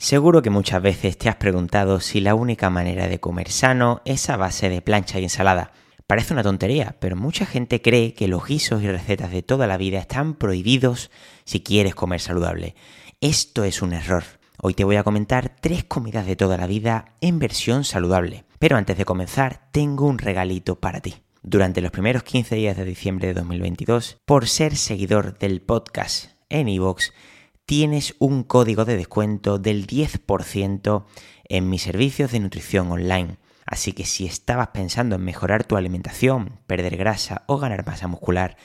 Seguro que muchas veces te has preguntado si la única manera de comer sano es a base de plancha y ensalada. Parece una tontería, pero mucha gente cree que los guisos y recetas de toda la vida están prohibidos si quieres comer saludable. Esto es un error. Hoy te voy a comentar tres comidas de toda la vida en versión saludable. Pero antes de comenzar, tengo un regalito para ti. Durante los primeros 15 días de diciembre de 2022, por ser seguidor del podcast en iVoox, tienes un código de descuento del 10% en mis servicios de nutrición online. Así que si estabas pensando en mejorar tu alimentación, perder grasa o ganar masa muscular,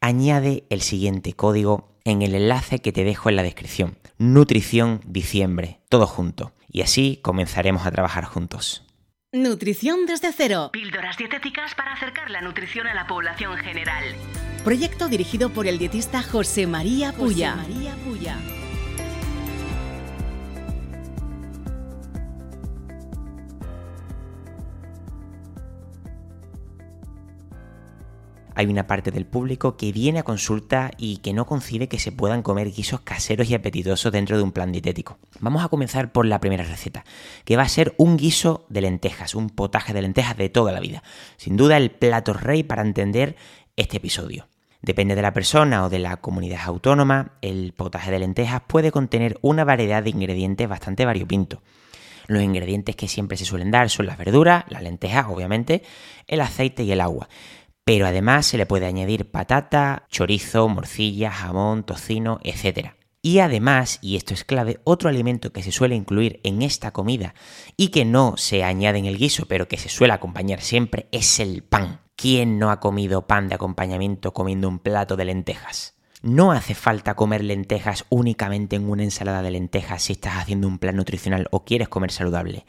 añade el siguiente código en el enlace que te dejo en la descripción. Nutrición Diciembre, todo junto. Y así comenzaremos a trabajar juntos. Nutrición desde cero. Píldoras dietéticas para acercar la nutrición a la población general. Proyecto dirigido por el dietista José María Puya. Hay una parte del público que viene a consulta y que no concibe que se puedan comer guisos caseros y apetitosos dentro de un plan dietético. Vamos a comenzar por la primera receta, que va a ser un guiso de lentejas, un potaje de lentejas de toda la vida. Sin duda el plato rey para entender este episodio. Depende de la persona o de la comunidad autónoma, el potaje de lentejas puede contener una variedad de ingredientes bastante variopinto. Los ingredientes que siempre se suelen dar son las verduras, las lentejas, obviamente, el aceite y el agua. Pero además se le puede añadir patata, chorizo, morcilla, jamón, tocino, etc. Y además, y esto es clave, otro alimento que se suele incluir en esta comida y que no se añade en el guiso, pero que se suele acompañar siempre, es el pan. ¿Quién no ha comido pan de acompañamiento comiendo un plato de lentejas? No hace falta comer lentejas únicamente en una ensalada de lentejas si estás haciendo un plan nutricional o quieres comer saludable.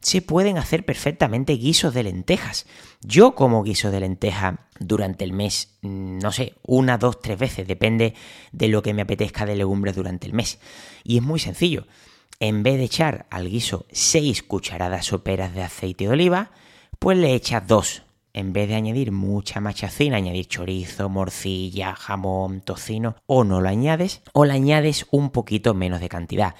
Se pueden hacer perfectamente guisos de lentejas. Yo como guiso de lenteja durante el mes, mm, no sé, una, dos, tres veces, depende de lo que me apetezca de legumbres durante el mes. Y es muy sencillo. En vez de echar al guiso 6 cucharadas soperas de aceite de oliva, pues le echas dos en vez de añadir mucha machacina, añadir chorizo, morcilla, jamón, tocino, o no lo añades, o le añades un poquito menos de cantidad.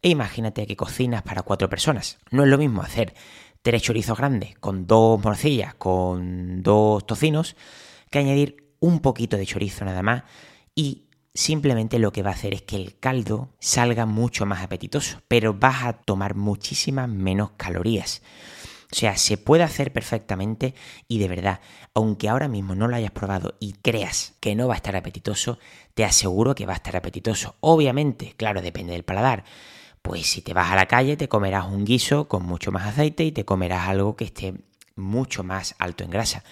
E imagínate que cocinas para cuatro personas. No es lo mismo hacer tres chorizos grandes con dos morcillas, con dos tocinos, que añadir un poquito de chorizo nada más y simplemente lo que va a hacer es que el caldo salga mucho más apetitoso, pero vas a tomar muchísimas menos calorías. O sea, se puede hacer perfectamente y de verdad, aunque ahora mismo no lo hayas probado y creas que no va a estar apetitoso, te aseguro que va a estar apetitoso. Obviamente, claro, depende del paladar. Pues si te vas a la calle te comerás un guiso con mucho más aceite y te comerás algo que esté mucho más alto en grasa.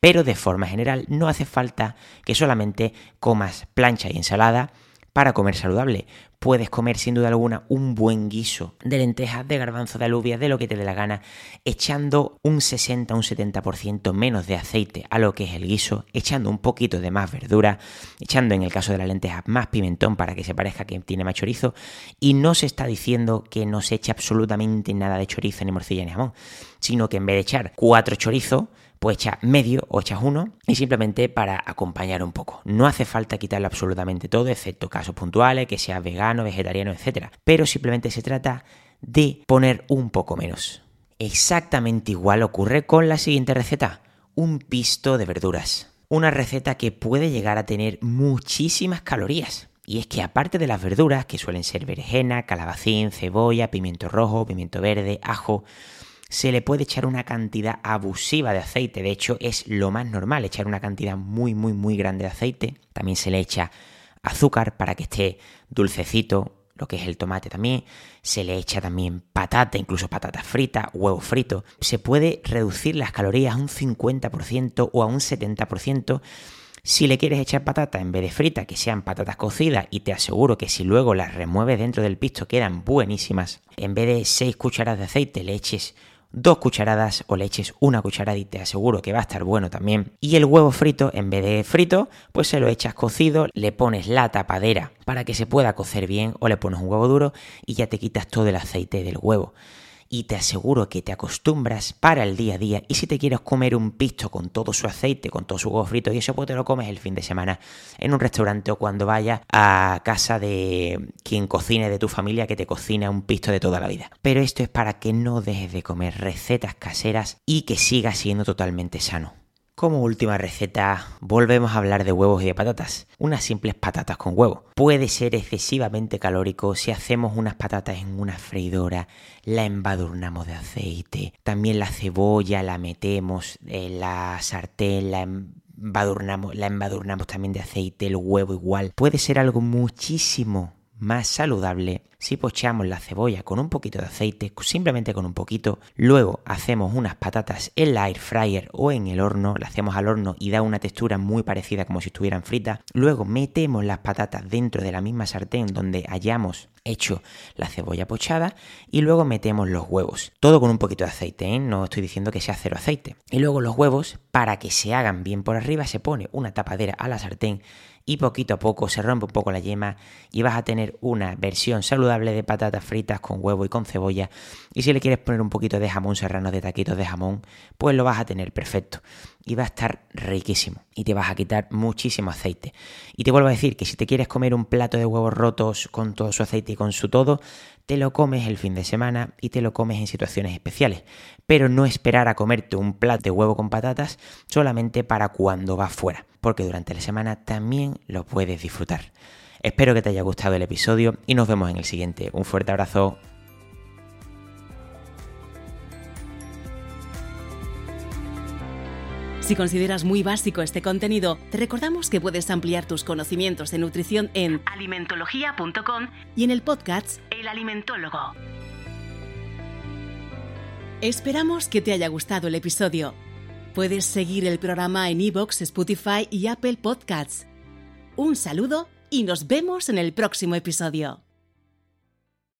Pero de forma general no hace falta que solamente comas plancha y ensalada para comer saludable. Puedes comer sin duda alguna un buen guiso de lentejas, de garbanzo, de alubias, de lo que te dé la gana, echando un 60, un 70% menos de aceite a lo que es el guiso, echando un poquito de más verdura, echando en el caso de las lentejas más pimentón para que se parezca que tiene más chorizo. Y no se está diciendo que no se eche absolutamente nada de chorizo, ni morcilla, ni jamón, sino que en vez de echar cuatro chorizos, pues echas medio o echas uno y simplemente para acompañar un poco. No hace falta quitarle absolutamente todo, excepto casos puntuales, que sea vegano, vegetariano, etc. Pero simplemente se trata de poner un poco menos. Exactamente igual ocurre con la siguiente receta, un pisto de verduras. Una receta que puede llegar a tener muchísimas calorías. Y es que aparte de las verduras, que suelen ser berenjena, calabacín, cebolla, pimiento rojo, pimiento verde, ajo, se le puede echar una cantidad abusiva de aceite. De hecho, es lo más normal echar una cantidad muy, muy, muy grande de aceite. También se le echa azúcar para que esté dulcecito, lo que es el tomate también. Se le echa también patata, incluso patata frita, huevo frito. Se puede reducir las calorías a un 50% o a un 70% Si le quieres echar patatas en vez de fritas, que sean patatas cocidas, y te aseguro que si luego las remueves dentro del pisto quedan buenísimas, en vez de 6 cucharadas de aceite le eches dos cucharadas o le eches una cucharada y te aseguro que va a estar bueno también. Y el huevo frito, en vez de frito, pues se lo echas cocido, le pones la tapadera para que se pueda cocer bien o le pones un huevo duro y ya te quitas todo el aceite del huevo y te aseguro que te acostumbras para el día a día y si te quieres comer un pisto con todo su aceite, con todo su huevo frito y eso pues te lo comes el fin de semana en un restaurante o cuando vayas a casa de quien cocine de tu familia que te cocina un pisto de toda la vida. Pero esto es para que no dejes de comer recetas caseras y que sigas siendo totalmente sano. Como última receta, volvemos a hablar de huevos y de patatas. Unas simples patatas con huevo. Puede ser excesivamente calórico si hacemos unas patatas en una freidora, la embadurnamos de aceite. También la cebolla la metemos en la sartén, la embadurnamos, la embadurnamos también de aceite, el huevo igual. Puede ser algo muchísimo más saludable si pocheamos la cebolla con un poquito de aceite, simplemente con un poquito, luego hacemos unas patatas en la air fryer o en el horno, las hacemos al horno y da una textura muy parecida como si estuvieran fritas, luego metemos las patatas dentro de la misma sartén donde hayamos hecho la cebolla pochada y luego metemos los huevos, todo con un poquito de aceite, ¿eh? no estoy diciendo que sea cero aceite. Y luego los huevos, para que se hagan bien por arriba, se pone una tapadera a la sartén y poquito a poco se rompe un poco la yema y vas a tener una versión saludable de patatas fritas con huevo y con cebolla. Y si le quieres poner un poquito de jamón serrano, de taquitos de jamón, pues lo vas a tener perfecto. Y va a estar riquísimo. Y te vas a quitar muchísimo aceite. Y te vuelvo a decir que si te quieres comer un plato de huevos rotos con todo su aceite y con su todo, te lo comes el fin de semana y te lo comes en situaciones especiales. Pero no esperar a comerte un plato de huevo con patatas solamente para cuando vas fuera porque durante la semana también lo puedes disfrutar. Espero que te haya gustado el episodio y nos vemos en el siguiente. Un fuerte abrazo. Si consideras muy básico este contenido, te recordamos que puedes ampliar tus conocimientos de nutrición en alimentología.com y en el podcast El Alimentólogo. Esperamos que te haya gustado el episodio. Puedes seguir el programa en iVoox, Spotify y Apple Podcasts. Un saludo y nos vemos en el próximo episodio.